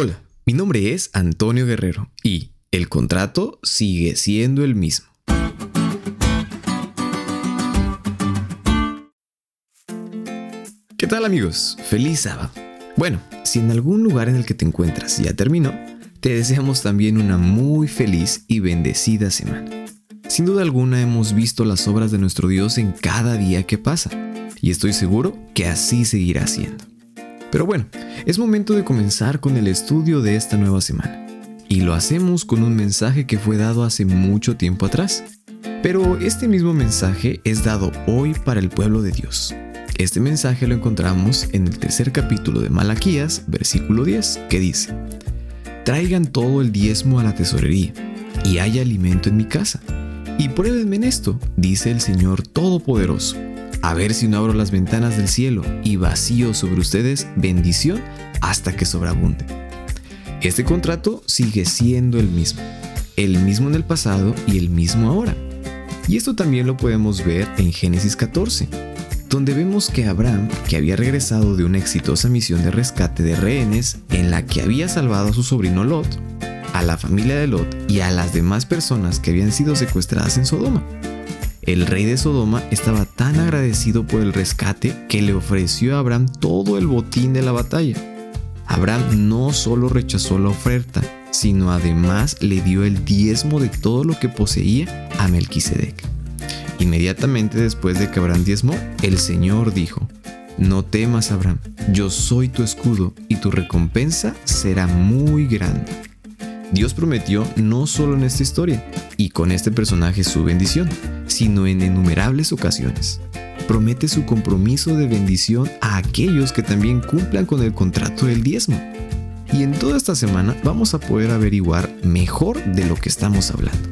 Hola, mi nombre es Antonio Guerrero y el contrato sigue siendo el mismo. ¿Qué tal amigos? Feliz sábado. Bueno, si en algún lugar en el que te encuentras ya terminó, te deseamos también una muy feliz y bendecida semana. Sin duda alguna hemos visto las obras de nuestro Dios en cada día que pasa, y estoy seguro que así seguirá siendo. Pero bueno, es momento de comenzar con el estudio de esta nueva semana. Y lo hacemos con un mensaje que fue dado hace mucho tiempo atrás. Pero este mismo mensaje es dado hoy para el pueblo de Dios. Este mensaje lo encontramos en el tercer capítulo de Malaquías, versículo 10, que dice, Traigan todo el diezmo a la tesorería, y haya alimento en mi casa. Y pruébenme en esto, dice el Señor Todopoderoso a ver si no abro las ventanas del cielo y vacío sobre ustedes bendición hasta que sobreabunde. Este contrato sigue siendo el mismo, el mismo en el pasado y el mismo ahora. Y esto también lo podemos ver en Génesis 14, donde vemos que Abraham, que había regresado de una exitosa misión de rescate de rehenes en la que había salvado a su sobrino Lot, a la familia de Lot y a las demás personas que habían sido secuestradas en Sodoma, el rey de Sodoma estaba tan agradecido por el rescate que le ofreció a Abraham todo el botín de la batalla. Abraham no solo rechazó la oferta, sino además le dio el diezmo de todo lo que poseía a Melquisedec. Inmediatamente después de que Abraham diezmó, el Señor dijo: No temas, Abraham, yo soy tu escudo y tu recompensa será muy grande. Dios prometió no solo en esta historia y con este personaje su bendición, sino en innumerables ocasiones. Promete su compromiso de bendición a aquellos que también cumplan con el contrato del diezmo. Y en toda esta semana vamos a poder averiguar mejor de lo que estamos hablando.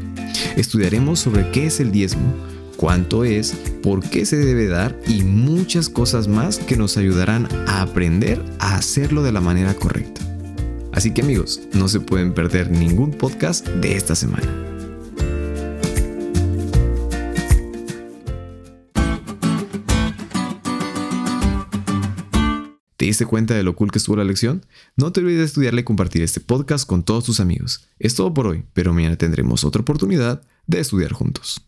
Estudiaremos sobre qué es el diezmo, cuánto es, por qué se debe dar y muchas cosas más que nos ayudarán a aprender a hacerlo de la manera correcta. Así que amigos, no se pueden perder ningún podcast de esta semana. ¿Te diste cuenta de lo cool que estuvo la lección? No te olvides de estudiarle y compartir este podcast con todos tus amigos. Es todo por hoy, pero mañana tendremos otra oportunidad de estudiar juntos.